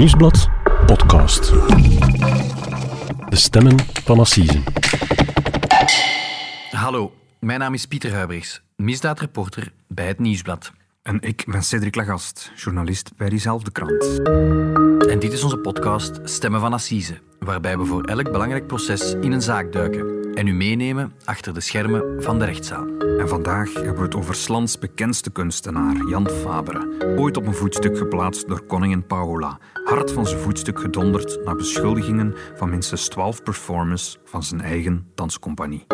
Nieuwsblad podcast. De stemmen van Assisen. Hallo, mijn naam is Pieter Huibrechts, misdaadreporter bij het Nieuwsblad. En ik ben Cedric Lagast, journalist bij diezelfde krant. En dit is onze podcast Stemmen van Assise, waarbij we voor elk belangrijk proces in een zaak duiken en u meenemen achter de schermen van de rechtszaal. En vandaag hebben we het over Slans bekendste kunstenaar, Jan Fabere. Ooit op een voetstuk geplaatst door koningin Paola. Hard van zijn voetstuk gedonderd na beschuldigingen van minstens 12 performances van zijn eigen danscompagnie.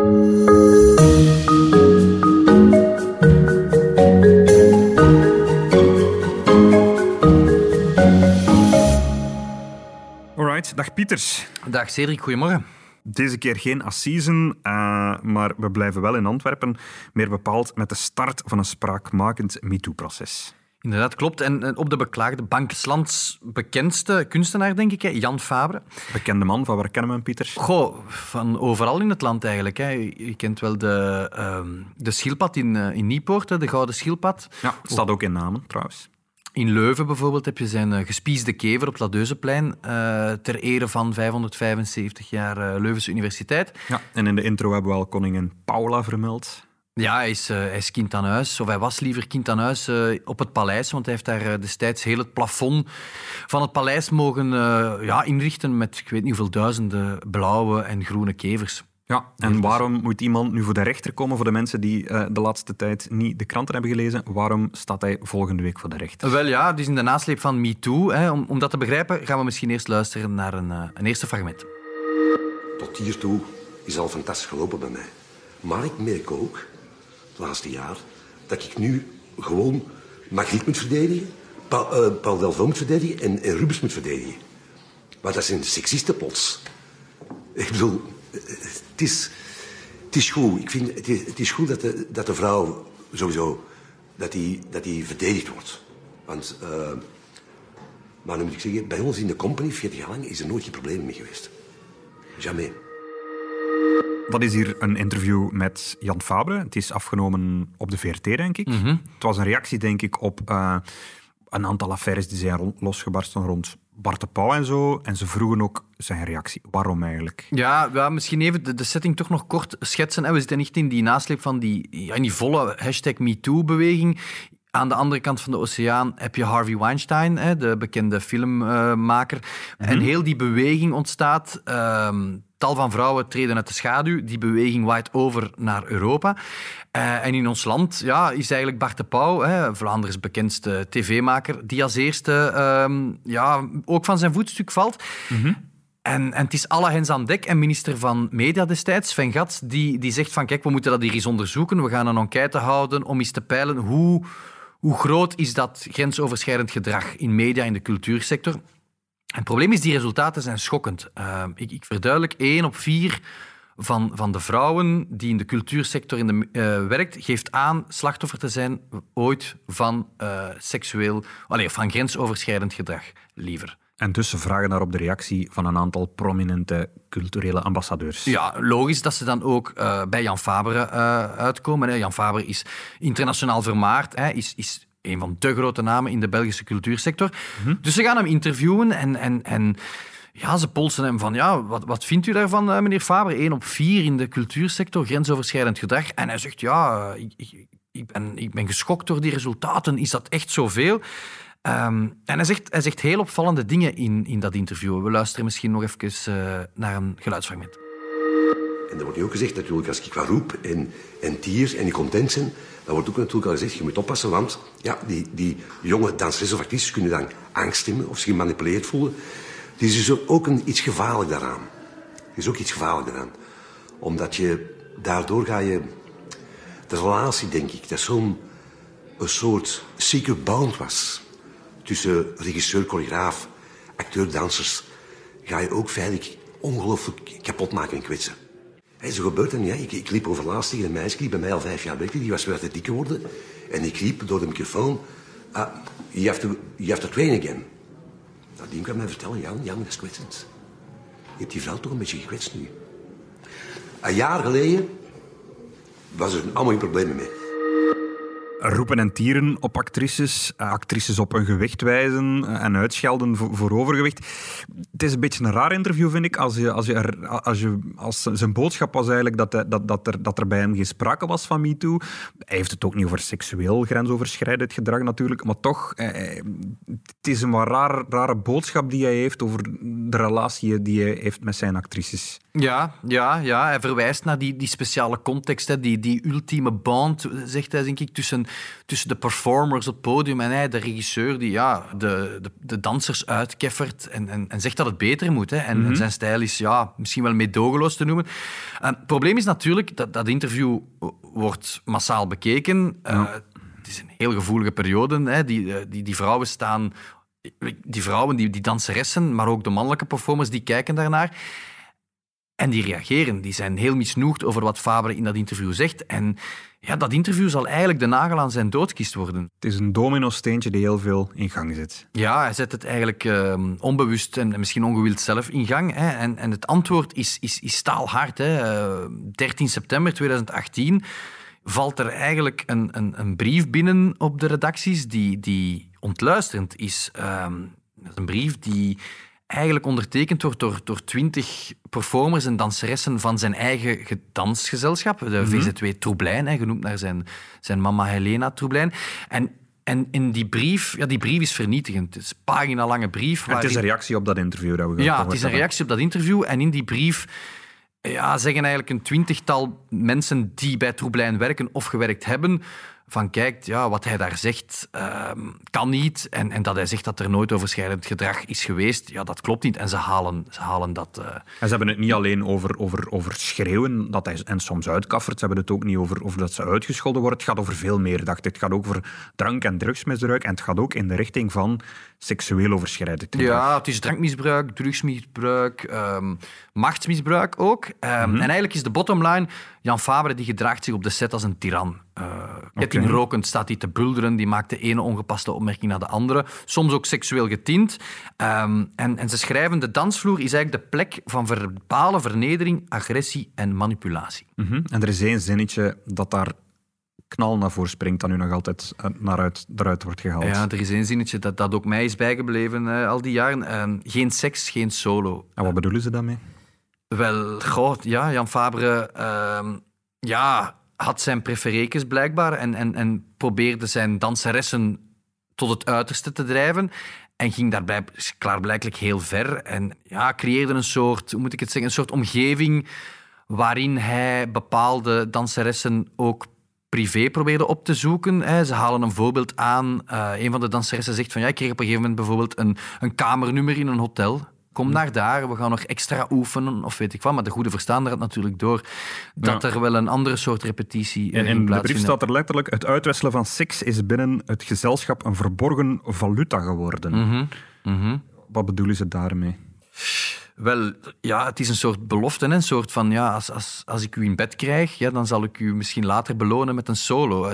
Alright, dag Pieters. Dag Cedric, goedemorgen. Deze keer geen assisen, uh, maar we blijven wel in Antwerpen. Meer bepaald met de start van een spraakmakend MeToo-proces. Inderdaad, klopt. En op de beklaagde bank Slans bekendste kunstenaar, denk ik, Jan Fabre. Bekende man, van waar kennen we hem, Pieter? Goh, van overal in het land eigenlijk. Hè. Je kent wel de, uh, de schildpad in, uh, in Niepoort, de Gouden Schildpad. Ja, staat ook in namen, trouwens. In Leuven bijvoorbeeld heb je zijn gespiesde kever op het Ladeuzeplein uh, ter ere van 575 jaar uh, Leuvense Universiteit. Ja, en in de intro hebben we al koningin Paula vermeld. Ja, hij is, uh, hij is kind aan huis, of hij was liever kind aan huis op het paleis, want hij heeft daar destijds heel het plafond van het paleis mogen ja, inrichten met ik weet niet hoeveel duizenden blauwe en groene kevers. Ja, en waarom moet iemand nu voor de rechter komen voor de mensen die uh, de laatste tijd niet de kranten hebben gelezen? Waarom staat hij volgende week voor de rechter? Wel ja, dus in de nasleep van MeToo. Hè, om, om dat te begrijpen gaan we misschien eerst luisteren naar een, uh, een eerste fragment. Tot hiertoe is al fantastisch gelopen bij mij. Maar ik merk ook, het laatste jaar, dat ik nu gewoon Magritte moet verdedigen, Paul, uh, Paul Delvaux moet verdedigen en, en Rubens moet verdedigen. Maar dat zijn seksisten plots. Ik bedoel, het is, het is goed. Ik vind, het, is, het is goed dat de, dat de vrouw sowieso dat die, dat die verdedigd wordt. Want, uh, maar nu moet ik zeggen, bij ons in de company, 40 jaar lang, is er nooit geen probleem mee geweest. Jamais. Dat is hier een interview met Jan Fabre. Het is afgenomen op de VRT, denk ik. Mm -hmm. Het was een reactie, denk ik, op uh, een aantal affaires die zijn losgebarsten rond Bart de Pauw en zo. En ze vroegen ook zijn reactie. Waarom eigenlijk? Ja, ja misschien even de, de setting toch nog kort schetsen. We zitten niet in die nasleep van die, ja, in die volle hashtag MeToo-beweging. Aan de andere kant van de oceaan heb je Harvey Weinstein, hè, de bekende filmmaker. Uh, En heel die beweging ontstaat. Uh, tal van vrouwen treden uit de schaduw. Die beweging waait over naar Europa. Uh, en in ons land ja, is eigenlijk Bart de Pauw, hè, Vlaanders bekendste tv-maker, die als eerste uh, ja, ook van zijn voetstuk valt. Mm -hmm. En, en het is alle hens aan dek. En minister van Media destijds, Sven Gat, die, die zegt van kijk, we moeten dat hier eens onderzoeken. We gaan een enquête houden om eens te peilen hoe, hoe groot is dat grensoverschrijdend gedrag in media, in de cultuursector. Het probleem is, die resultaten zijn schokkend. Uh, ik, ik verduidelijk, één op vier van, van de vrouwen die in de cultuursector in de, uh, werkt, geeft aan slachtoffer te zijn ooit van uh, seksueel, allez, van grensoverschrijdend gedrag, liever. En dus ze vragen daarop de reactie van een aantal prominente culturele ambassadeurs. Ja, logisch dat ze dan ook uh, bij Jan Fabre uitkomen. Hè. Jan Fabre is internationaal vermaard, hè, is, is een van de grote namen in de Belgische cultuursector. Mm -hmm. Dus ze gaan hem interviewen en, en, en ja, ze polsen hem van, ja, wat, wat vindt u daarvan, meneer Faber? 1 op 4 in de cultuursector, grensoverschrijdend gedrag. En hij zegt, ja, ik, ik, ik, ben, ik ben geschokt door die resultaten. Is dat echt zoveel? Um, en hij zegt, hij zegt heel opvallende dingen in, in dat interview. We luisteren misschien nog even uh, naar een geluidsfragment. En er wordt ook gezegd, natuurlijk, als ik wat roep en, en tier en die content zijn, dan wordt ook natuurlijk al gezegd, je moet oppassen, want ja, die, die jonge danseres of artiesten kunnen dan angst hebben of zich gemanipuleerd voelen. Er is dus ook een, iets gevaarlijk daaraan. Er is ook iets gevaarlijk daaraan. Omdat je, daardoor ga je, de relatie denk ik, dat zo'n een soort secret bond was tussen regisseur, choreograaf, acteur, dansers, ga je ook feitelijk ongelooflijk kapot maken en kwetsen. Hey, zo gebeurt dat niet. Ik, ik liep over laatst tegen een meisje die bij mij al vijf jaar werkte. Die was weer te dik geworden. En ik riep door de microfoon... Ah, you, have to, you train again. Nou, die kwam mij vertellen, Jan, Jan, dat is kwetsend. Je hebt die vrouw toch een beetje gekwetst nu. Een jaar geleden was er allemaal problemen mee. Roepen en tieren op actrices, eh, actrices op hun gewicht wijzen eh, en uitschelden voor, overgewicht. Het is een beetje een raar interview, vind ik, als, je, als, je er, als, je, als zijn boodschap was eigenlijk dat, dat, dat, er, dat er bij hem geen sprake was van MeToo. Hij heeft het ook niet over seksueel grensoverschrijdend gedrag natuurlijk, maar toch, eh, het is een wat raar, rare boodschap die hij heeft over de relatie die hij heeft met zijn actrices. Ja, ja, ja. hij verwijst naar die, die speciale context, hè, die, die ultieme band, zegt hij denk ik, tussen, tussen de performers op het podium en hij, de regisseur, die ja, de, de, de dansers uitkeffert en, en, en, zegt dat het beter moet. Hè. En, mhm. zijn stijl is ja, misschien wel meedogenloos te noemen. Uh, het probleem is natuurlijk dat dat interview wordt massaal bekeken. Uh, Het is een heel gevoelige periode. Hè. Die, eh, die, die vrouwen staan die vrouwen, die, die danseressen, maar ook de mannelijke performers, die kijken daarnaar. En die reageren. Die zijn heel misnoegd over wat Fabre in dat interview zegt. En ja, dat interview zal eigenlijk de nagel aan zijn doodkist worden. Het is een domino-steentje die heel veel in gang zet. Ja, hij zet het eigenlijk ehm, onbewust en misschien ongewild zelf in gang. Hè. En, en het antwoord is, is, is staalhard. Hè. 13 eh, september 2018 valt er eigenlijk een, een, een, brief binnen op de redacties die, die ontluisterend is. Uh, een brief die eigenlijk ondertekend wordt door, door twintig performers en danseressen van zijn eigen dansgezelschap, de mm -hmm. VZW Troublein, genoemd naar zijn, zijn mama Helena Troublein. En en in die brief, ja, die brief is vernietigend. Het is een pagina-lange brief. Het is een reactie op dat interview dat we Ja, het is een reactie op dat interview. En in die brief ja, zeggen eigenlijk een twintigtal mensen die bij Troublein werken of gewerkt hebben van kijk, ja, wat hij daar zegt ehm, kan niet. En, en dat hij zegt dat er nooit overschrijdend gedrag is geweest, ja, dat klopt niet. En ze halen, ze halen dat... Uh... En ze hebben het niet alleen over, over, over schreeuwen dat hij, en soms uitkaffert. Ze hebben het ook niet over, over dat ze uitgescholden worden. Het gaat over veel meer, dacht ik. Het gaat ook over drank- en drugsmisbruik. En het gaat ook in de richting van seksueel overschrijdend gedrag. Ja, het is drankmisbruik, drugsmisbruik, ehm, machtsmisbruik ook. Um, En eigenlijk is de bottom line, Jan Fabre die gedraagt zich op de set als een tiran. Uh, kettingrokend staat hij te bulderen, die maakt de ene ongepaste opmerking naar de andere. Soms ook seksueel getint. Ehm, en, en ze schrijven, de dansvloer is eigenlijk de plek van verbale vernedering, agressie en manipulatie. Mhm. En er is één zinnetje dat daar knal naar voren springt, dat nu nog altijd eh, naar uit, eruit wordt gehaald. Ja, er is één zinnetje dat, dat ook mij is bijgebleven uh, al die jaren. Ehm, geen seks, geen solo. En wat bedoelen ze daarmee? Wel, goh, ja, Jan Fabre uh, ja, had zijn preferekes blijkbaar en, en, en probeerde zijn danseressen tot het uiterste te drijven. En ging daarbij klaarblijkelijk heel ver. En ja, creëerde een soort, hoe moet ik het zeggen, een soort omgeving waarin hij bepaalde danseressen ook privé probeerde op te zoeken. Ze halen een voorbeeld aan. Uh, een van de danseressen zegt van ja, ik kreeg op een gegeven moment bijvoorbeeld een, een kamernummer in een hotel. Kom naar daar, we gaan nog extra oefenen of weet ik wat. Maar de goede verstaander had natuurlijk door dat er wel een andere soort repetitie en, in, in de brief staat er letterlijk: het uitwisselen van seks is binnen het gezelschap een verborgen valuta geworden. Mm -hmm. Wat bedoelen ze daarmee? Wel, ja, het is een soort belofte. Een soort van, ja, als, als, als ik u in bed krijg, ja, dan zal ik u misschien later belonen met een solo.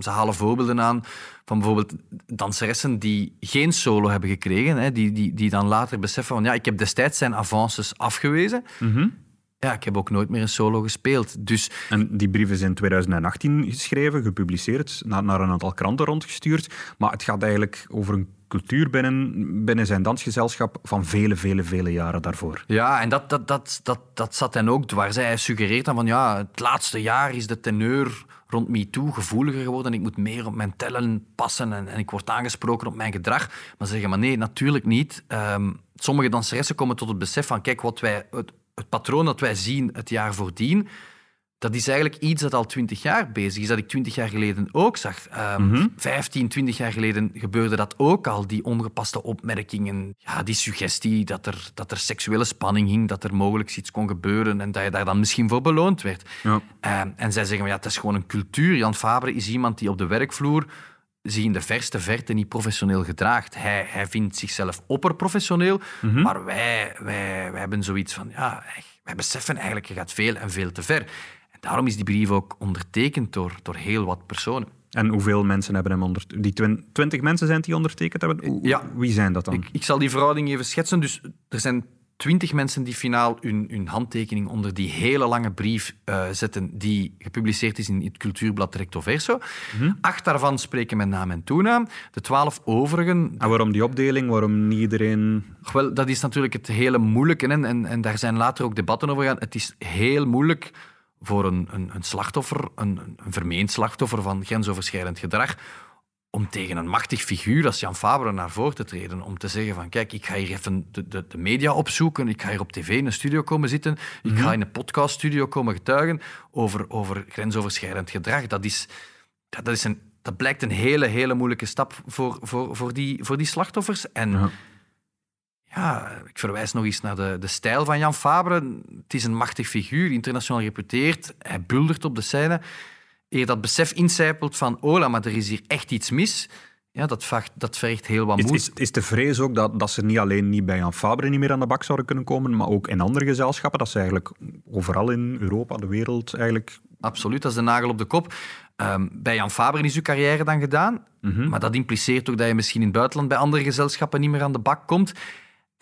ze halen voorbeelden aan van bijvoorbeeld danseressen die geen solo hebben gekregen. Hè, die, die, die dan later beseffen van, ja, ik heb destijds zijn avances afgewezen. Mhm. Ja, ik heb ook nooit meer een solo gespeeld. Dus... En die brief is in 2018 geschreven, gepubliceerd, naar, naar een aantal kranten rondgestuurd. Maar het gaat eigenlijk over een cultuur binnen, binnen zijn dansgezelschap van vele, vele, vele jaren daarvoor. Ja, en dat, dat, dat, dat, dat zat dan ook dwars. Hij suggereert dan van ja, het laatste jaar is de teneur rond MeToo gevoeliger geworden. Ik moet meer op mijn tellen passen en, en ik word aangesproken op mijn gedrag. Maar ze zeggen, maar nee, natuurlijk niet. Um, sommige danseressen komen tot het besef van kijk, wat wij, het, het patroon dat wij zien het jaar voordien dat is eigenlijk iets dat al twintig jaar bezig is, dat ik twintig jaar geleden ook zag. Um, 15, 20 jaar geleden gebeurde dat ook al, die ongepaste opmerkingen, ja, die suggestie dat er, dat er seksuele spanning hing, dat er mogelijk iets kon gebeuren en dat je daar dan misschien voor beloond werd. Ja. Ehm, en zij zeggen, ja, het is gewoon een cultuur. Jan Fabre is iemand die op de werkvloer zich in de verste verte niet professioneel gedraagt. Hij, hij vindt zichzelf opperprofessioneel, mm maar wij, wij, wij hebben zoiets van, ja, wij beseffen eigenlijk, je gaat veel en veel te ver. Daarom is die brief ook ondertekend door, door heel wat personen. En hoeveel mensen hebben hem ondertekend? Die twintig mensen zijn die ondertekend hebben? Ja. Wie zijn dat dan? Ik, ik zal die verhouding even schetsen. Dus er zijn twintig mensen die finaal hun, hun handtekening onder die hele lange brief uh, zetten die gepubliceerd is in het cultuurblad Recto Verso. Mhm. Acht daarvan spreken met naam en toenaam. De twaalf overigen... En waarom die opdeling? Waarom niet iedereen... Wel, dat is natuurlijk het hele moeilijke. En, en, en daar zijn later ook debatten over gegaan. Het is heel moeilijk voor een, een, een slachtoffer, een, een vermeend slachtoffer van grensoverschrijdend gedrag, om tegen een machtig figuur als Jan Fabre naar voren te treden. Om te zeggen van, kijk, ik ga hier even de, de, de media opzoeken. Ik ga hier op tv in een studio komen zitten. Ik ga mhm. in een podcaststudio komen getuigen over, over grensoverschrijdend gedrag. Dat, is, dat, is een, dat blijkt een hele, hele moeilijke stap voor, voor, voor, die, voor die slachtoffers. En ja. Ja ik verwijs nog eens naar de, de stijl van Jan Fabre. Het is een machtig figuur, internationaal gereputeerd. Hij buldert op de scène eer dat besef incijpelt van oh, maar er is hier echt iets mis, ja, dat, vergt, dat vergt heel wat moeite. Is, is, is, de vrees ook dat, dat ze niet alleen niet bij Jan Fabre niet meer aan de bak zouden kunnen komen, maar ook in andere gezelschappen, dat ze eigenlijk overal in Europa, de wereld eigenlijk... Absoluut, dat is de nagel op de kop. Um, bij Jan Fabre is uw carrière dan gedaan, mhm. maar dat impliceert ook dat je misschien in het buitenland bij andere gezelschappen niet meer aan de bak komt.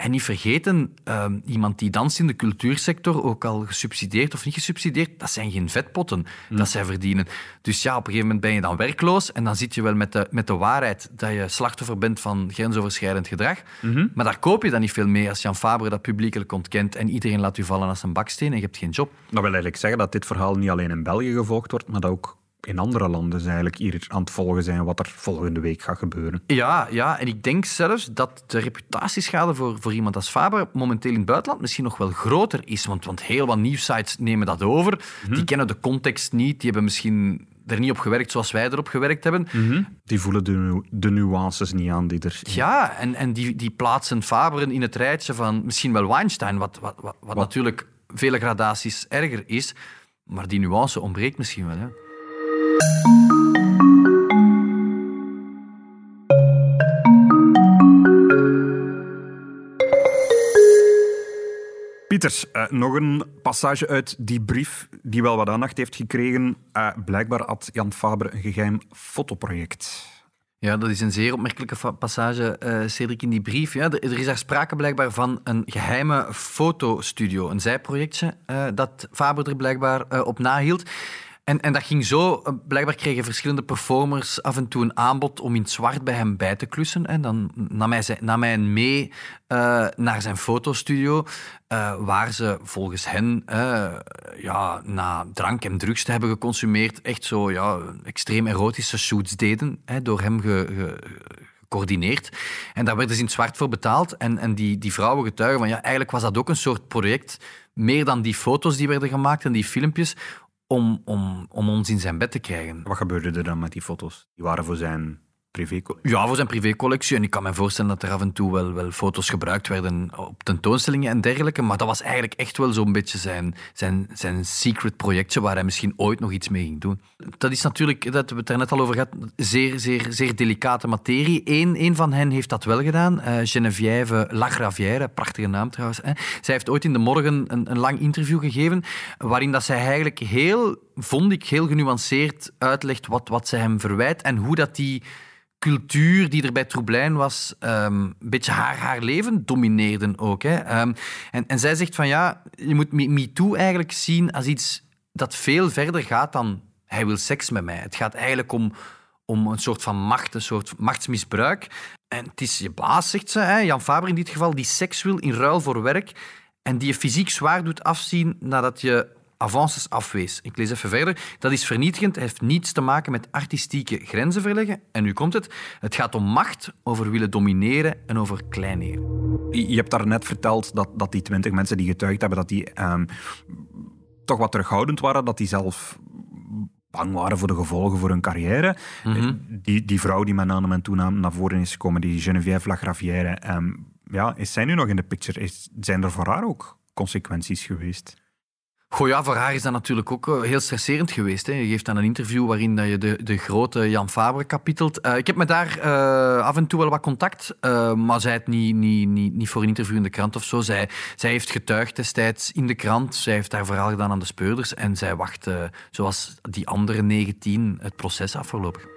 En niet vergeten, ehm, iemand die danst in de cultuursector, ook al gesubsidieerd of niet gesubsidieerd, dat zijn geen vetpotten mm. dat zij verdienen. Dus ja, op een gegeven moment ben je dan werkloos en dan zit je wel met de, met de waarheid dat je slachtoffer bent van grensoverschrijdend gedrag. Mhm. Maar daar koop je dan niet veel mee als Jan Fabre dat publiekelijk ontkent en iedereen laat u vallen als een baksteen en je hebt geen job. Dat wil eigenlijk zeggen dat dit verhaal niet alleen in België gevolgd wordt, maar dat ook in andere landen eigenlijk hier aan het volgen zijn wat er volgende week gaat gebeuren. Ja, ja, en ik denk zelfs dat de reputatieschade voor, voor iemand als Faber momenteel in het buitenland misschien nog wel groter is. Want, want heel wat nieuwsites nemen dat over. Mhm. Die kennen de context niet, die hebben misschien er niet op gewerkt zoals wij erop gewerkt hebben. Mhm. Die voelen de, de nuances niet aan die er... Ja, en, en die, die plaatsen Faberen in het rijtje van misschien wel Weinstein, wat, wat, wat, wat, natuurlijk vele gradaties erger is. Maar die nuance ontbreekt misschien wel. Hè. Pieters, uh, nog een passage uit die brief die wel wat aandacht heeft gekregen. Uh, blijkbaar had Jan Faber een geheim fotoproject. Ja, dat is een zeer opmerkelijke passage, uh, Cedric, in die brief. Ja, er, is daar sprake blijkbaar van een geheime fotostudio, een zijprojectje dat Faber er blijkbaar op nahield. En, en dat ging zo. Eh, blijkbaar kregen verschillende performers af en toe een aanbod om in zwart bij hem bij te klussen. En dan nam hij, nam hij mee uh, naar zijn fotostudio, uh, waar ze volgens hen ja, na drank en drugs te hebben geconsumeerd, echt zo ja, extreem erotische shoots deden, door hem ge, gecoördineerd. En daar werden ze in het zwart voor betaald. En, en die, die vrouwen getuigen van ja, eigenlijk was dat ook een soort project meer dan die foto's die werden gemaakt en die filmpjes, om, om, om ons in zijn bed te krijgen. Wat gebeurde er dan met die foto's? Die waren voor zijn Ja, voor zijn privécollectie. En ik kan me voorstellen dat er af en toe wel, wel foto's gebruikt werden op tentoonstellingen en dergelijke. Maar dat was eigenlijk echt wel zo'n beetje zijn, zijn, zijn secret projectje waar hij misschien ooit nog iets mee ging doen. Dat is natuurlijk, dat we het er net al over gehad, zeer, zeer, zeer delicate materie. Eén een van hen heeft dat wel gedaan. Uh, Geneviève Lagravière, prachtige naam trouwens. Hè. Zij heeft ooit in de morgen een, een lang interview gegeven waarin dat zij eigenlijk heel, vond ik, heel genuanceerd uitlegt wat, wat zij hem verwijt en hoe dat die cultuur die er bij Troublijn was, um, een beetje haar, haar leven domineerde ook. Hè. Um, en, en zij zegt van ja, je moet MeToo eigenlijk zien als iets dat veel verder gaat dan hij wil seks met mij. Het gaat eigenlijk om, om een soort van macht, een soort machtsmisbruik. En het is je baas, zegt ze, hè, Jan Faber in dit geval, die seks wil in ruil voor werk en die je fysiek zwaar doet afzien nadat je avances afwees. Ik lees even verder. Dat is vernietigend, heeft niets te maken met artistieke grenzen verleggen. En nu komt het. Het gaat om macht, over willen domineren en over kleineren. Je hebt daar net verteld dat, dat die twintig mensen die getuigd hebben, dat die ehm, toch wat terughoudend waren, dat die zelf bang waren voor de gevolgen voor hun carrière. Mhm. die, die vrouw die met naam en toenaam naar voren is gekomen, die Geneviève Lagravière, um, ja, is zij nu nog in de picture? Is, zijn er voor haar ook consequenties geweest? Goh voor haar is dat natuurlijk ook eh, heel stresserend geweest. Hè. Je geeft dan een interview waarin dat je de, de grote Jan Fabre kapitelt. Uh, ik heb met haar uh, af en toe wel wat contact, maar zij het niet, niet, niet, niet voor een interview in de krant of zo. Zij, zij heeft getuigd destijds in de krant. Zij heeft haar verhaal gedaan aan de speurders en zij wacht, zoals die andere 19, het proces af voorlopig.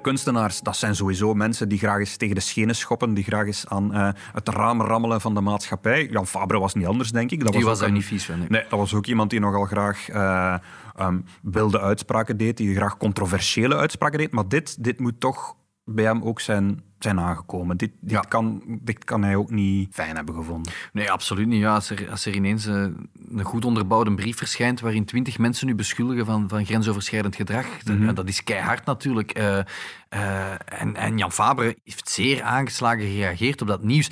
Kunstenaars, dat zijn sowieso mensen die graag eens tegen de schenen schoppen, die graag eens aan uh, het raam rammelen van de maatschappij. Jan Fabre was niet anders, denk ik. Dat die was, daar niet vies van. Nee. nee. dat was ook iemand die nogal graag uh, um, wilde uitspraken deed, die graag controversiële uitspraken deed. Maar dit, dit moet toch bij hem ook zijn zijn aangekomen. Dit, dit, kan, dit kan hij ook niet fijn hebben gevonden. Nee, absoluut niet. Ja, als, er, als er ineens eh, een goed onderbouwde brief verschijnt waarin twintig mensen u beschuldigen van, van grensoverschrijdend gedrag, mm dat is keihard natuurlijk. Uh, uh, en, en, Jan Faber heeft zeer aangeslagen gereageerd op dat nieuws.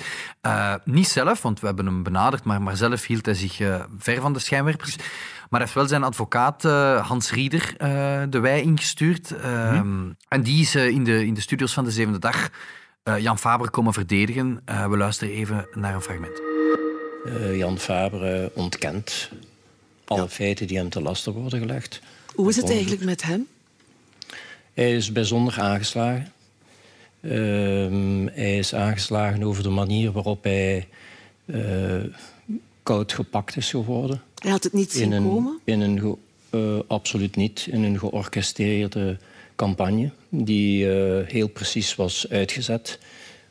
niet zelf, want we hebben hem benaderd, maar, maar zelf hield hij zich ver van de schijnwerpers. Maar hij heeft wel zijn advocaat Hans Rieder de wei ingestuurd. Mm En die is in, de, in de studios van de Zevende Dag uh, Jan Faber komen verdedigen. Uh, we luisteren even naar een fragment. Uh, Jan Faber ontkent alle ja. feiten die hem te lasten worden gelegd. Hoe is het eigenlijk met hem? Hij is bijzonder aangeslagen. Ehm, hij is aangeslagen over de manier waarop hij koud gepakt is geworden. Hij had het niet zien in komen? In een, absoluut niet. In een georchestreerde campagne die uh, heel precies was uitgezet,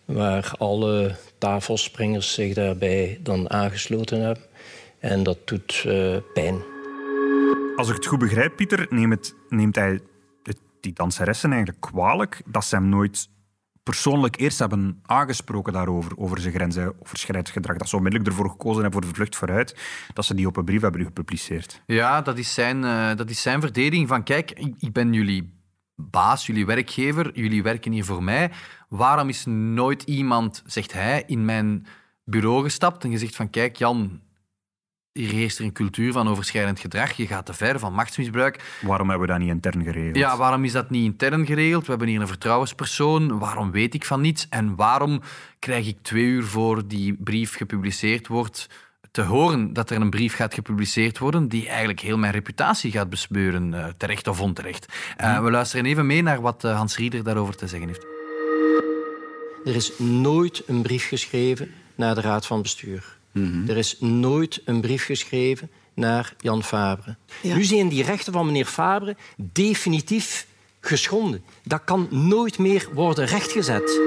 waar alle tafelspringers zich daarbij dan aangesloten hebben. En dat doet uh, pijn. Als ik het goed begrijp, Pieter, neemt, neemt hij die danseressen eigenlijk kwalijk dat ze hem nooit persoonlijk eerst hebben aangesproken daarover, over zijn grensoverschrijdend gedrag. Dat ze onmiddellijk ervoor gekozen hebben voor de vlucht vooruit, dat ze die op een brief hebben gepubliceerd. Ja, dat is zijn, uh, dat is zijn verdediging van kijk, ik ben jullie baas, jullie werkgever, jullie werken hier voor mij. Waarom is nooit iemand, zegt hij, in mijn bureau gestapt en gezegd van kijk Jan, hier heerst er een cultuur van overschrijdend gedrag, je gaat te ver, van machtsmisbruik. Waarom hebben we dat niet intern geregeld? Ja, waarom is dat niet intern geregeld? We hebben hier een vertrouwenspersoon, waarom weet ik van niets? En waarom krijg ik twee uur voor die brief gepubliceerd wordt te horen dat er een brief gaat gepubliceerd worden die eigenlijk heel mijn reputatie gaat bespeuren, uh, terecht of onterecht. Uh, we luisteren even mee naar wat uh, Hans Rieder daarover te zeggen heeft. Er is nooit een brief geschreven naar de Raad van Bestuur. Mm -hmm. Er is nooit een brief geschreven naar Jan Fabre. Ja. Nu zijn die rechten van meneer Fabre definitief geschonden. Dat kan nooit meer worden rechtgezet.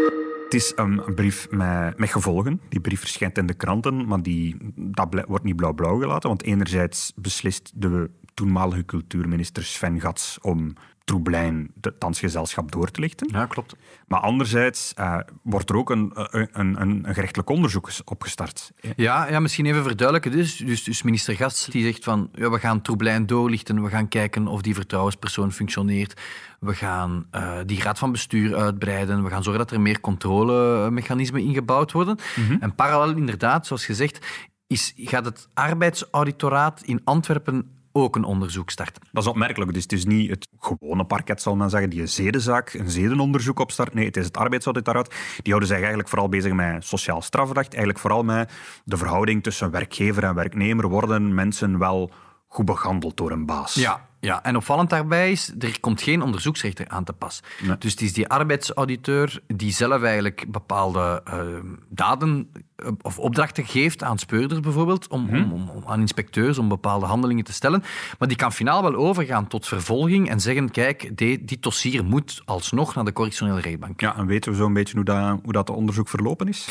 Het is een brief met, met, gevolgen. Die brief verschijnt in de kranten, maar die, dat wordt niet blauw-blauw gelaten. Want enerzijds beslist de toenmalige cultuurminister Sven Gats om Troeblijn, het dansgezelschap, door te lichten. Ja, klopt. Maar anderzijds uh, wordt er ook een, een, een, een, gerechtelijk onderzoek opgestart. Ja, ja misschien even verduidelijken. Dus, dus, dus minister Gats die zegt van ja, we gaan Troeblijn doorlichten, we gaan kijken of die vertrouwenspersoon functioneert. We gaan uh, die raad van bestuur uitbreiden. We gaan zorgen dat er meer controlemechanismen ingebouwd worden. Mm -hmm. En parallel inderdaad, zoals gezegd, is, gaat het arbeidsauditoraat in Antwerpen ook een onderzoek starten. Dat is opmerkelijk. Dus het is niet het gewone parket, zal men zeggen, die een zedenzaak, een zedenonderzoek opstart. Nee, het is het arbeidsauditoraat. Die houden zich eigenlijk vooral bezig met sociaal strafrecht. Eigenlijk vooral met de verhouding tussen werkgever en werknemer. Worden mensen wel goed behandeld door een baas? Ja, ja, en opvallend daarbij is, er komt geen onderzoeksrechter aan te pas. Nee. Dus het is die arbeidsauditeur die zelf eigenlijk bepaalde uh, daden of opdrachten geeft aan speurders bijvoorbeeld, om, hmm. om, om, aan inspecteurs om bepaalde handelingen te stellen. Maar die kan finaal wel overgaan tot vervolging en zeggen, kijk, die, die dossier moet alsnog naar de correctionele rechtbank. Ja, en weten we zo'n beetje hoe dat, hoe dat onderzoek verlopen is?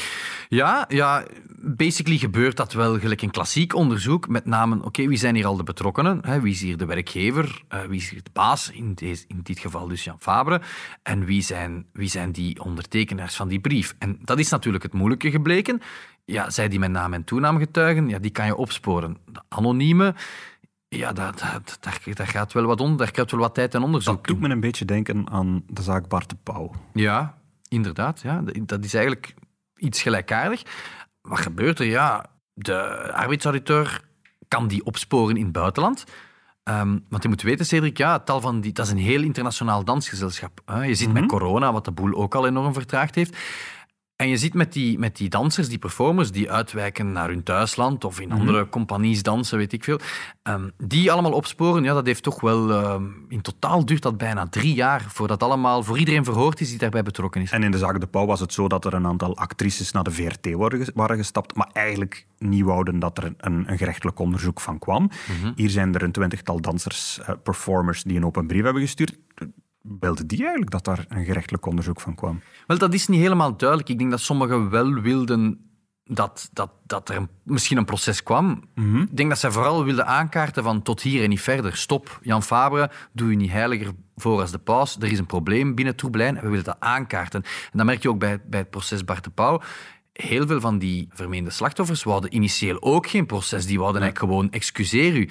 Ja, ja, basically gebeurt dat wel gelijk een klassiek onderzoek, met name, oké, okay, wie zijn hier al de betrokkenen? Hè, wie is hier de werkgever? Uh, wie is de baas, in, deze, in dit geval dus Jan Fabre, en wie zijn, wie zijn die ondertekenaars van die brief. En dat is natuurlijk het moeilijke gebleken. Ja, zij die met naam en toenaam getuigen, ja, die kan je opsporen. De anonieme, ja, dat, dat, gaat wel wat onder, daar krijgt wel wat tijd en onderzoek. Dat doet me een beetje denken aan de zaak Bart de Pauw. Ja, inderdaad. Ja. Dat is eigenlijk iets gelijkaardig. Wat gebeurt er? Ja, de arbeidsauditeur kan die opsporen in het buitenland. Um, want je moet weten, Cedric, ja, tal van die, dat is een heel internationaal dansgezelschap. Hè. Je ziet mm -hmm. met corona, wat de boel ook al enorm vertraagd heeft. En je ziet met die, met die dansers, die performers, die uitwijken naar hun thuisland of in mm -hmm. andere compagnies dansen, weet ik veel. Um, die allemaal opsporen, ja, dat heeft toch wel... Um, in totaal duurt dat bijna drie jaar voordat allemaal voor iedereen verhoord is die daarbij betrokken is. En in de zaak De Pauw was het zo dat er een aantal actrices naar de VRT waren gestapt, maar eigenlijk niet wouden dat er een, een gerechtelijk onderzoek van kwam. Mm -hmm. Hier zijn er een twintigtal dansers, uh, performers, die een open brief hebben gestuurd wilde die eigenlijk dat daar een gerechtelijk onderzoek van kwam? Wel, dat is niet helemaal duidelijk. Ik denk dat sommigen wel wilden dat, dat, dat er een- misschien een proces kwam. Ik denk dat zij vooral wilden aankaarten van tot hier en niet verder. Stop, Jan Fabre, doe je niet heiliger voor als de paus. Er is een probleem binnen Troeblein en we willen dat aankaarten. En dat merk je ook bij, bij het proces Bart de Pauw. Heel veel van die vermeende slachtoffers wouden initieel ook geen proces. Die wouden eigenlijk gewoon excuseer u.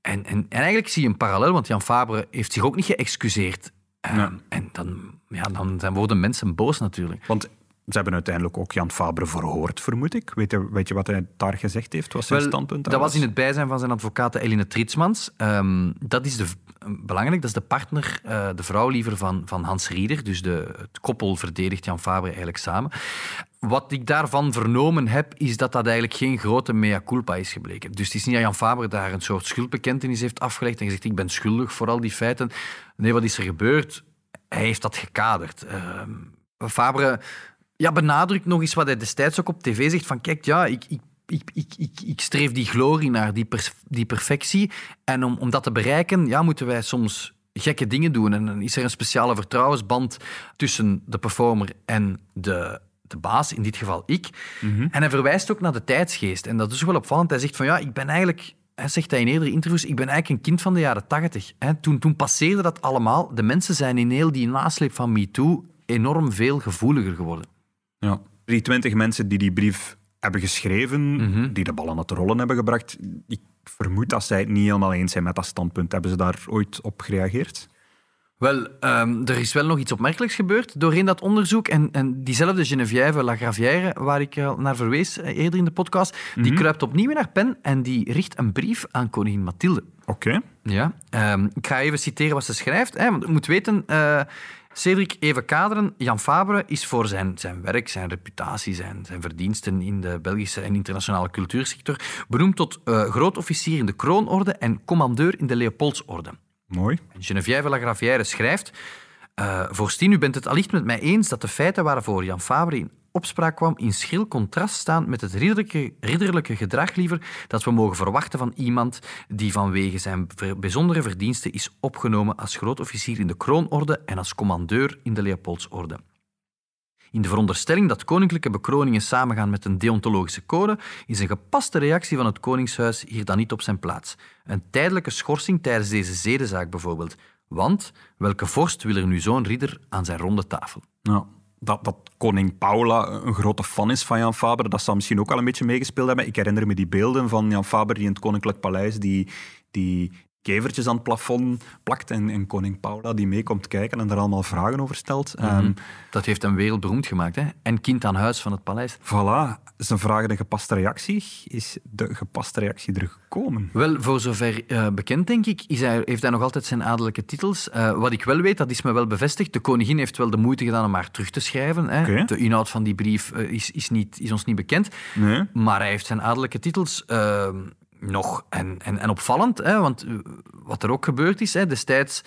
En, en, en eigenlijk zie je een parallel, want Jan Fabre heeft zich ook niet geëxcuseerd. Ehm, En dan, ja, dan zijn worden mensen boos natuurlijk. Want ze hebben uiteindelijk ook Jan Fabre verhoord, vermoed ik. Weet je, weet je wat hij daar gezegd heeft? Wat zijn Wel, standpunt dat daar was in het bijzijn van zijn advocaat Eline Tritsmans. Ehm, dat is de, belangrijk, dat is de partner, eh, de vrouw liever van, van Hans Rieder. Dus de, het koppel verdedigt Jan Fabre eigenlijk samen. Wat ik daarvan vernomen heb, is dat dat eigenlijk geen grote mea culpa is gebleken. Dus het is niet dat Jan Fabre daar een soort schuldbekentenis heeft afgelegd en gezegd ik ben schuldig voor al die feiten. Nee, wat is er gebeurd? Hij heeft dat gekaderd. Ehm, Fabre ja, benadrukt nog eens wat hij destijds ook op tv zegt van kijk, ja, ik, ik, ik, ik, ik, streef die glorie naar, die, die perfectie. En om, om dat te bereiken, ja, moeten wij soms gekke dingen doen. En dan is er een speciale vertrouwensband tussen de performer en de, de baas, in dit geval ik. En hij verwijst ook naar de tijdsgeest. En dat is wel opvallend. Hij zegt van ja, ik ben eigenlijk... Hij zegt dat in eerdere interviews, ik ben eigenlijk een kind van de jaren tachtig. Toen, toen passeerde dat allemaal. De mensen zijn in heel die nasleep van MeToo enorm veel gevoeliger geworden. Ja. Die twintig mensen die die brief hebben geschreven, Mhm. die de ballen aan het rollen hebben gebracht, ik vermoed dat zij het niet helemaal eens zijn met dat standpunt. Hebben ze daar ooit op gereageerd? Wel, ehm, er is wel nog iets opmerkelijks gebeurd doorheen dat onderzoek. En, en diezelfde Geneviève Lagravière, waar ik naar verwees eh, eerder in de podcast, die kruipt opnieuw in haar pen en die richt een brief aan koningin Mathilde. Oké. Ja, ehm, ik ga even citeren wat ze schrijft. Hè, want je moet weten, eh, Cedric, even kaderen. Jan Fabre is voor zijn, zijn werk, zijn reputatie, zijn, zijn verdiensten in de Belgische en internationale cultuursector benoemd tot eh groot officier in de Kroonorde en commandeur in de Leopoldsorde. Mooi. Geneviève Lagravière schrijft... eh Voorstien, u bent het allicht met mij eens dat de feiten waarvoor Jan Fabre in opspraak kwam in schril contrast staan met het ridderlijke, ridderlijke gedrag liever dat we mogen verwachten van iemand die vanwege zijn bijzondere verdiensten is opgenomen als grootofficier in de kroonorde en als commandeur in de Leopoldsorde. In de veronderstelling dat koninklijke bekroningen samengaan met een deontologische code, is een gepaste reactie van het Koningshuis hier dan niet op zijn plaats. Een tijdelijke schorsing tijdens deze zedenzaak bijvoorbeeld. Want welke vorst wil er nu zo'n ridder aan zijn ronde tafel? Ja. Dat, dat koning Paula een grote fan is van Jan Faber, dat zal misschien ook al een beetje meegespeeld hebben. Ik herinner me die beelden van Jan Faber die in het Koninklijk Paleis die, die kevertjes aan het plafond plakt en, en koning Paula die meekomt kijken en daar allemaal vragen over stelt. Ehm, Dat heeft hem wereldberoemd gemaakt. Hè? En kind aan huis van het paleis. Voilà, zijn vraag de gepaste reactie. Is de gepaste reactie er gekomen? Wel, voor zover eh, bekend, denk ik, is hij, heeft hij nog altijd zijn adellijke titels. Eh, wat ik wel weet, dat is me wel bevestigd. De koningin heeft wel de moeite gedaan om haar terug te schrijven. Hè. De inhoud van die brief eh, is, is, niet, is ons niet bekend. Nee. Maar hij heeft zijn adellijke titels eh, nog. En, en, en opvallend, hè, want eh, wat er ook gebeurd is, hè, destijds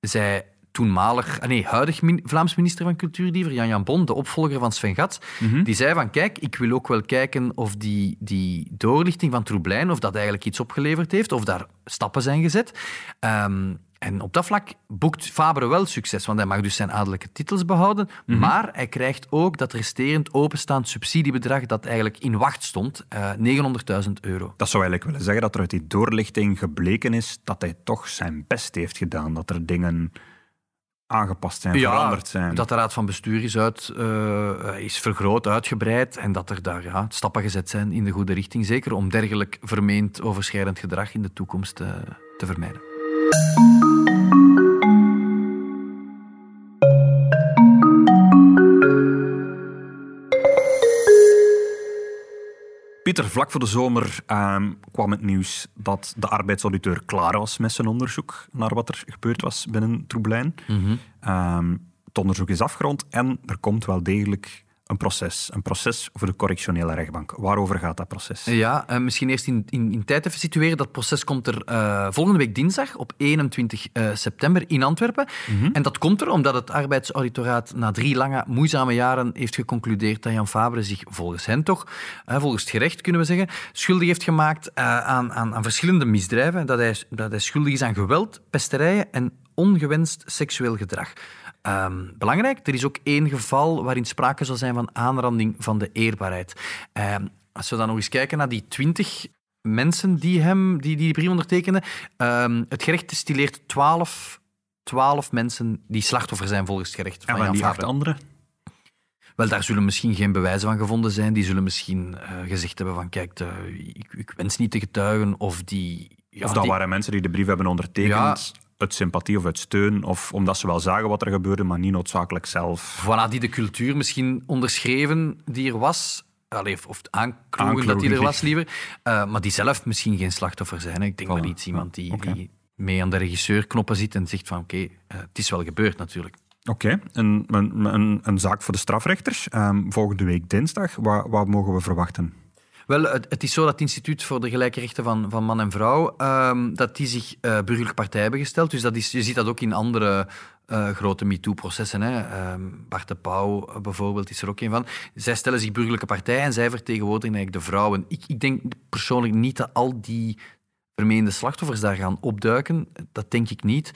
zei toenmalig, ah nee, huidig Vlaams minister van Cultuur, liever, Jan-Jan Bon, de opvolger van Sven Gat, die zei van, kijk, ik wil ook wel kijken of die, die doorlichting van Troublein, of dat eigenlijk iets opgeleverd heeft, of daar stappen zijn gezet. Ehm, en op dat vlak boekt Fabre wel succes, want hij mag dus zijn adellijke titels behouden, maar hij krijgt ook dat resterend openstaand subsidiebedrag dat eigenlijk in wacht stond, eh 900.000 euro. Dat zou eigenlijk willen zeggen dat er uit die doorlichting gebleken is dat hij toch zijn best heeft gedaan. Dat er dingen aangepast zijn, veranderd zijn. dat de raad van bestuur is, uit, eh, is vergroot, uitgebreid en dat er daar ja, stappen gezet zijn in de goede richting, zeker om dergelijk vermeend overschrijdend gedrag in de toekomst eh, te vermijden. Pieter, vlak voor de zomer ehm, kwam het nieuws dat de arbeidsauditeur klaar was met zijn onderzoek naar wat er gebeurd was binnen Troeblein. Ehm, het onderzoek is afgerond en er komt wel degelijk een proces. Een proces voor de correctionele rechtbank. Waarover gaat dat proces? Ja, eh, misschien eerst in, in, in tijd even situeren. Dat proces komt er eh, volgende week dinsdag op 21 eh, september in Antwerpen. En dat komt er omdat het arbeidsauditoraat na drie lange, moeizame jaren heeft geconcludeerd dat Jan Fabre zich volgens hen toch, volgens het gerecht kunnen we zeggen, schuldig heeft gemaakt aan, aan, aan verschillende misdrijven. Dat hij, dat hij schuldig is aan geweld, pesterijen en ongewenst seksueel gedrag. Ehm, belangrijk, er is ook één geval waarin sprake zal zijn van aanranding van de eerbaarheid. Ehm, als we dan nog eens kijken naar die twintig mensen die hem, die, die brief ondertekenen, ehm, het gerecht stileert twaalf 12 mensen die slachtoffer zijn volgens het gerecht van En van die acht anderen? Wel, daar zullen misschien geen bewijzen van gevonden zijn. Die zullen misschien eh, gezegd hebben van, kijk, de- ik, ik wens niet te getuigen. Of die... Ja, of dat die- waren mensen die de brief hebben ondertekend uit sympathie of uit steun, of omdat ze wel zagen wat er gebeurde, maar niet noodzakelijk zelf. Voilà, die de cultuur misschien onderschreven die er was. Allee, of- aanklogen dat die er was, liever. Eh, maar die zelf misschien geen slachtoffer zijn. hè. Ik denk Voilà. maar iets iemand die, mee aan de regisseurknoppen zit en zegt van, oké, eh, het is wel gebeurd natuurlijk. Oké, een, een, een, een zaak voor de strafrechters. Ehm, volgende week dinsdag, wat, wat mogen we verwachten? Wel, het, het is zo dat het Instituut voor de Gelijke Rechten van, van Man en Vrouw, ehm, dat die zich eh burgerlijk partij hebben gesteld. Dus dat is, je ziet dat ook in andere eh, grote MeToo-processen. hè. Ehm, Bart de Pauw eh, bijvoorbeeld is er ook een van. Zij stellen zich burgerlijke partij en zij vertegenwoordigen eigenlijk de vrouwen. Ik, ik denk persoonlijk niet dat al die vermeende slachtoffers daar gaan opduiken. Dat denk ik niet.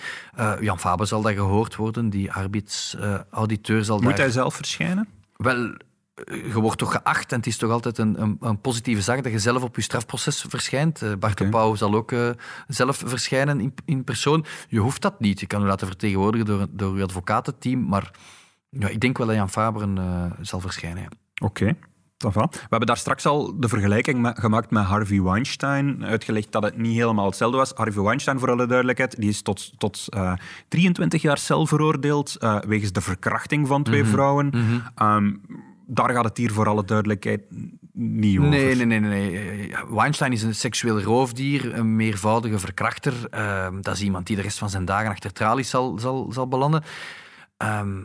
Jan Faber zal daar gehoord worden, die arbeidsauditeur zal Moet daar... hij zelf verschijnen? Wel, je wordt toch geacht en het is toch altijd een, een, een positieve zaak dat je zelf op je strafproces verschijnt. Eh, Bart de. Pauw zal ook eh, zelf verschijnen in, in persoon. Je hoeft dat niet. Je kan je laten vertegenwoordigen door, door je advocatenteam, maar ja, ik denk wel dat Jan Faber eh, zal verschijnen. ja. Oké. va. We hebben daar straks al de vergelijking ma- gemaakt met Harvey Weinstein. Uitgelegd dat het niet helemaal hetzelfde was. Harvey Weinstein, voor alle duidelijkheid, die is tot, tot eh, 23 jaar cel veroordeeld wegens de verkrachting van twee vrouwen. Ehm, daar gaat het hier voor alle duidelijkheid niet over. Nee, nee, nee. nee, Weinstein is een seksueel roofdier, een meervoudige verkrachter. Ehm, dat is iemand die de rest van zijn dagen achter tralies zal, zal, zal belanden. Ehm,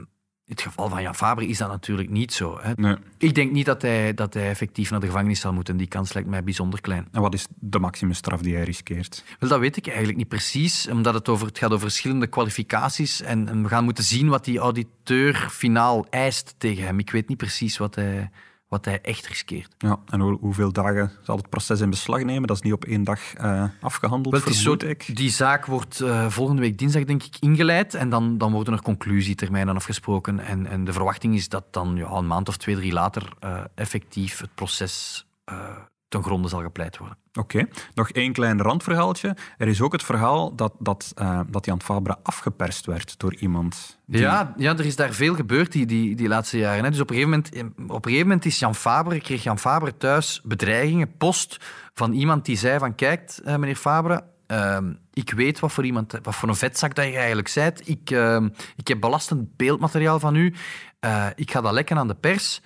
in het geval van Jan Faber is dat natuurlijk niet zo. Hè. Nee. Ik denk niet dat hij, dat hij effectief naar de gevangenis zal moeten. Die kans lijkt mij bijzonder klein. En wat is de maximumstraf die hij riskeert? Wel, dat weet ik eigenlijk niet precies, omdat het, over, het gaat over verschillende kwalificaties. En, en we gaan moeten zien wat die auditeur finaal eist tegen hem. Ik weet niet precies wat hij, wat hij echt riskeert. Ja, en hoe- hoeveel dagen zal het proces in beslag nemen? Dat is niet op één dag eh, afgehandeld, Wel, is zo, ik. die zaak wordt eh, volgende week dinsdag, denk ik, ingeleid. En dan, dan worden er conclusietermijnen afgesproken. En, en de verwachting is dat dan ja, een maand of twee, drie later eh, effectief het proces ten gronde zal gepleit worden. Oké, nog één klein randverhaaltje. Er is ook het verhaal dat, dat, eh, dat Jan Fabre afgeperst werd door iemand. die- Ja, ja, er is daar veel gebeurd die, die, die laatste jaren. Hè. Dus op een, gegeven moment, op een gegeven moment is Jan Fabre, kreeg Jan Fabre thuis bedreigingen, post van iemand die zei van kijk, eh, meneer Fabre, ehm, ik weet wat voor, iemand, wat voor een vetzak dat je eigenlijk bent. Ik, ehm, ik heb belastend beeldmateriaal van u. Eh, ik ga dat lekken aan de pers.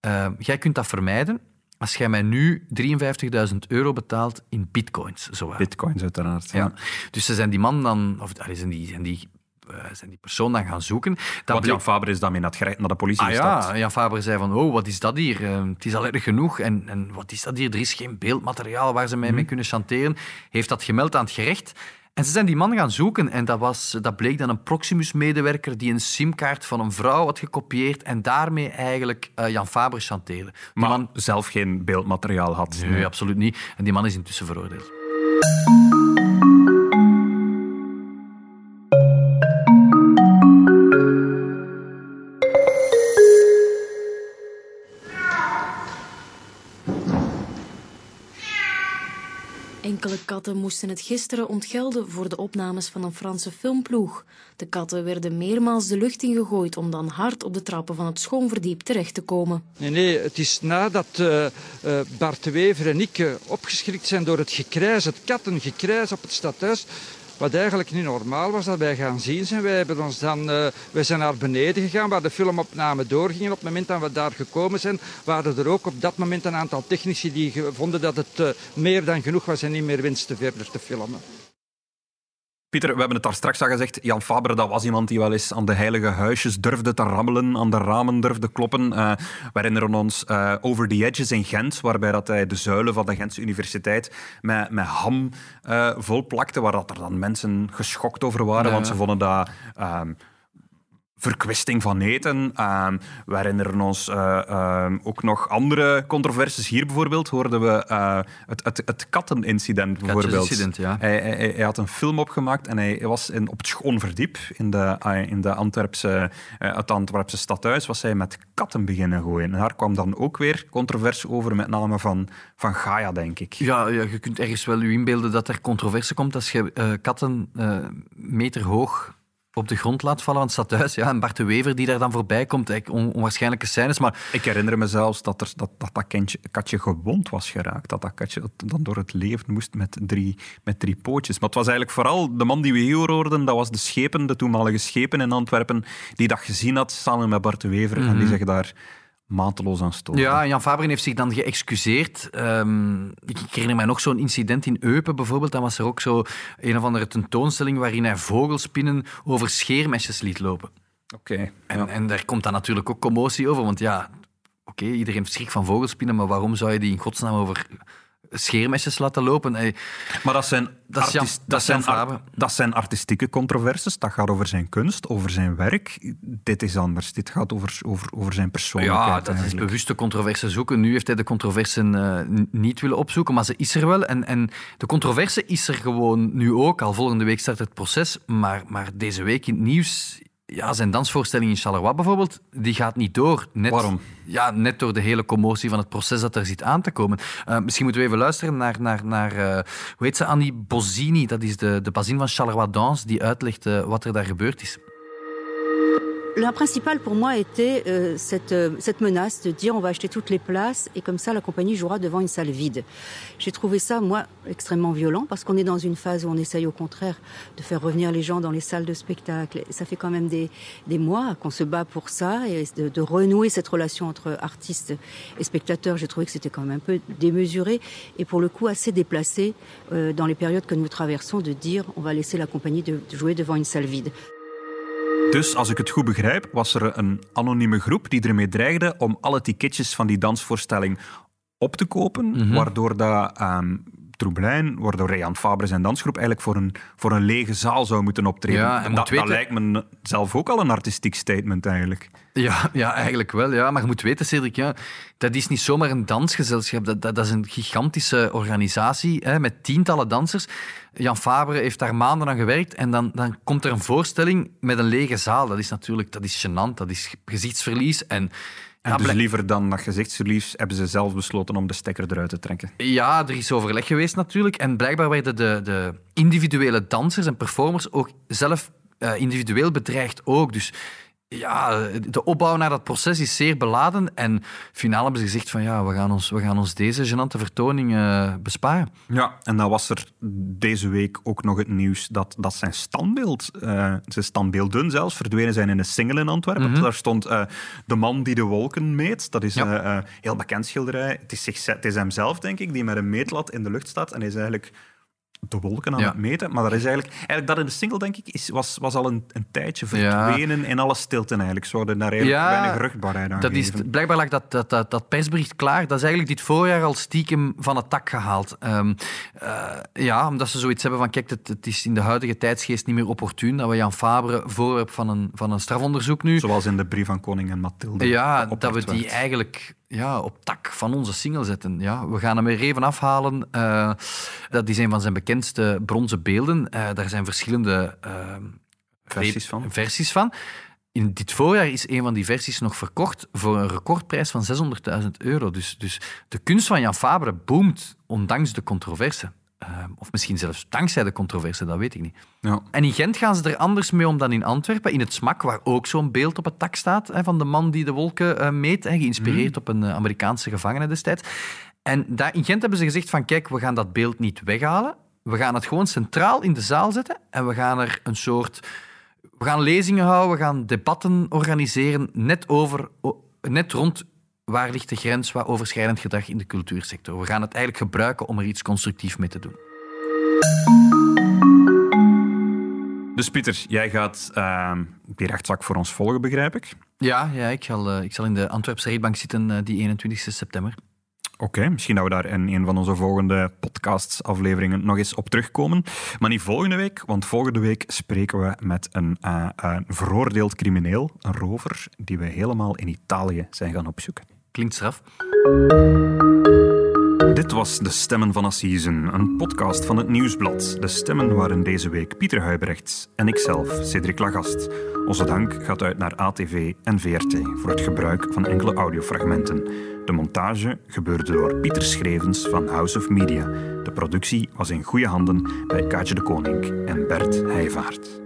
Ehm, jij kunt dat vermijden als jij mij nu 53.000 euro betaalt in bitcoins. Zo. Bitcoins, uiteraard. Ja. Dus ze zijn die man dan, of zijn die, zijn die, eh, zijn die persoon dan gaan zoeken. Dan Want Jan Fabre is daarmee naar, het gerecht- naar de politie Ah gestapt. ja, Jan Faber zei van, oh, wat is dat hier? Eh, het is al erg genoeg. En, en wat is dat hier? Er is geen beeldmateriaal waar ze mij Mhm. mee kunnen chanteren. Heeft dat gemeld aan het gerecht. En ze zijn die man gaan zoeken en dat, was, dat bleek dan een Proximus-medewerker die een simkaart van een vrouw had gekopieerd en daarmee eigenlijk eh, Jan Faber chanteerde. Die Maar man... zelf geen beeldmateriaal had. Nee, absoluut niet. En die man is intussen veroordeeld. Enkele katten moesten het gisteren ontgelden voor de opnames van een Franse filmploeg. De katten werden meermaals de lucht ingegooid om dan hard op de trappen van het schoonverdiep terecht te komen. Nee, nee, het is nadat eh, Bart Wever en ik eh, opgeschrikt zijn door het gekrijs, het kattengekrijs op het stadhuis. Wat eigenlijk niet normaal was dat wij gaan zien zijn. Wij, hebben ons dan, eh, wij zijn naar beneden gegaan waar de filmopname doorgingen. Op het moment dat we daar gekomen zijn, waren er ook op dat moment een aantal technici die vonden dat het eh, meer dan genoeg was en niet meer wensten verder te filmen. Pieter, we hebben het daar straks al gezegd. Jan Fabre, dat was iemand die wel eens aan de heilige huisjes durfde te rammelen, aan de ramen durfde kloppen. Eh, we herinneren ons eh, Over the Edges in Gent, waarbij dat hij de zuilen van de Gentse Universiteit met, met ham eh, volplakte, waar dat er dan mensen geschokt over waren, Ja. want ze vonden dat... ehm, verkwisting van eten. Uh, we herinneren ons uh, uh, ook nog andere controversies. Hier bijvoorbeeld hoorden we uh, het, het, het kattenincident. Bijvoorbeeld. Incident, ja. hij, hij, hij, had een film opgemaakt en hij was in, op het Schoonverdiep in, de, in de Antwerpse, het Antwerpse stadhuis was hij met katten beginnen gooien. En daar kwam dan ook weer controverse over, met name van, van Gaia, denk ik. Ja, ja, je kunt ergens wel je inbeelden dat er controverse komt als je katten meter hoog op de grond laat vallen van het stadhuis. Ja, en Bart de Wever die daar dan voorbij komt. On onwaarschijnlijke scènes. Maar... Ik herinner me zelfs dat er, dat, dat, dat kindje, katje gewond was geraakt. Dat dat katje dan door het leven moest met drie, met drie pootjes. Maar het was eigenlijk vooral de man die we hier hoorden. Dat was de schepen, de toenmalige schepen in Antwerpen. Die dat gezien had samen met Bart de Wever. En die mhm. zich daar mateloos aan stoten. Ja, Jan Faberen heeft zich dan geëxcuseerd. Um, ik herinner mij nog zo'n incident in Eupen bijvoorbeeld. Dan was er ook zo een of andere tentoonstelling waarin hij vogelspinnen over scheermesjes liet lopen. Oké. en, en daar komt dan natuurlijk ook commotie over, want ja, oké, iedereen heeft schrik van vogelspinnen, maar waarom zou je die in godsnaam over scheermesjes laten lopen. Maar dat zijn, dat, dat, zijn dat zijn artistieke controverses. Dat gaat over zijn kunst, over zijn werk. Dit is anders. Dit gaat over, over, over zijn persoonlijkheid. Ja, dat is bewuste controverse zoeken. Nu heeft hij de controverse uh, niet willen opzoeken, maar ze is er wel. En, en de controverse is er gewoon nu ook. Al volgende week start het proces. Maar, maar deze week in het nieuws ja, zijn dansvoorstelling in Charleroi bijvoorbeeld, die gaat niet door. Net, Waarom? Ja, net door de hele commotie van het proces dat er zit aan te komen. Uh, misschien moeten we even luisteren naar, naar, naar uh, hoe heet ze, Annie Bozzini, dat is de, de bazin van Charleroi Dans, die uitlegt uh, wat er daar gebeurd is. La principale pour moi était euh, cette, euh, cette menace de dire on va acheter toutes les places et comme ça la compagnie jouera devant une salle vide. J'ai trouvé ça, moi, extrêmement violent parce qu'on est dans une phase où on essaye au contraire de faire revenir les gens dans les salles de spectacle. Ça fait quand même des, des mois qu'on se bat pour ça et de, de, renouer cette relation entre artistes et spectateurs. J'ai trouvé que c'était quand même un peu démesuré et pour le coup assez déplacé euh, dans les périodes que nous traversons de dire on va laisser la compagnie de, de jouer devant une salle vide. Dus, als ik het goed begrijp, was er een anonieme groep die ermee dreigde om alle ticketjes van die dansvoorstelling op te kopen, mhm. waardoor dat um, Troublein, waardoor Jan Fabre zijn dansgroep eigenlijk voor een, voor een lege zaal zou moeten optreden. Ja, en dat, dat lijkt me zelf ook al een artistiek statement eigenlijk. Ja, ja eigenlijk wel. Ja. Maar je moet weten, Cedric, ja, dat is niet zomaar een dansgezelschap. Dat, dat, dat is een gigantische organisatie hè, met tientallen dansers. Jan Fabre heeft daar maanden aan gewerkt en dan, dan komt er een voorstelling met een lege zaal. Dat is natuurlijk dat is gênant, dat is gezichtsverlies. En dus liever dan dat gezichtsverlies hebben ze zelf besloten om de stekker eruit te trekken. Ja, er is overleg geweest natuurlijk. En blijkbaar werden de, de individuele dansers en performers ook zelf uh, individueel bedreigd ook. Dus ja, de opbouw naar dat proces is zeer beladen. En finaal hebben ze gezegd van ja, we gaan ons, we gaan ons deze genante vertoning uh, besparen. Ja, en dan was er deze week ook nog het nieuws dat, dat zijn standbeeld, uh, zijn standbeelden zelfs, verdwenen zijn in een single in Antwerpen. Mhm. Daar stond uh, De man die de wolken meet. Dat is een heel bekend schilderij. Het is, zich, het is hem zelf, denk ik, die met een meetlat in de lucht staat. En hij is eigenlijk de wolken aan het meten. Maar dat is eigenlijk, eigenlijk dat in de single, denk ik, is, was, was al een, een tijdje verdwenen in alle stilte eigenlijk. Ze hadden daar eigenlijk ja, weinig ruchtbaarheid aan dat is, Blijkbaar lag dat, dat, dat, dat, persbericht klaar. Dat is eigenlijk dit voorjaar al stiekem van het tak gehaald. Um, uh, ja, omdat ze zoiets hebben van, kijk, het, het, is in de huidige tijdsgeest niet meer opportun dat we Jan Fabre voorwerp van een, van een strafonderzoek nu... Zoals in de brief van koning en Mathilde. Ja, dat we die eigenlijk ja, op tak van onze single zetten. Ja, we gaan hem er even afhalen. Uh, dat is een van zijn bekendste bronzen beelden. Uh, daar zijn verschillende uh, versies, van. versies van. In dit voorjaar is een van die versies nog verkocht voor een recordprijs van 600.000 euro. Dus, dus de kunst van Jan Fabre boomt, ondanks de controverse. Ehm, of misschien zelfs dankzij de controverse, dat weet ik niet. Ja. En in Gent gaan ze er anders mee om dan in Antwerpen. In het smak, waar ook zo'n beeld op het tak staat hè, van de man die de wolken uh, meet, hè, geïnspireerd mhm. op een uh, Amerikaanse gevangene destijds. En daar, in Gent hebben ze gezegd van kijk, we gaan dat beeld niet weghalen. We gaan het gewoon centraal in de zaal zetten en we gaan er een soort... We gaan lezingen houden, we gaan debatten organiseren net, over, net rond waar ligt de grens waar overschrijdend gedrag in de cultuursector? We gaan het eigenlijk gebruiken om er iets constructiefs mee te doen. Dus Pieter, jij gaat uh, die rechtszaak voor ons volgen, begrijp ik? Ja, ja ik, zal, uh, ik zal in de Antwerpse rechtbank zitten uh, die 21 september. Oké, misschien dat we daar in een van onze volgende podcastafleveringen nog eens op terugkomen. Maar niet volgende week, want volgende week spreken we met een, uh, een veroordeeld crimineel, een rover, die we helemaal in Italië zijn gaan opzoeken. Klinkt straf. Dit was De Stemmen van Assise, een podcast van het Nieuwsblad. De stemmen waren deze week Pieter Huibrechts en ikzelf, Cedric Lagast. Onze dank gaat uit naar ATV en VRT voor het gebruik van enkele audiofragmenten. De montage gebeurde door Pieter Schrevens van House of Media. De productie was in goede handen bij Kaatje de Koning en Bert Heijvaart.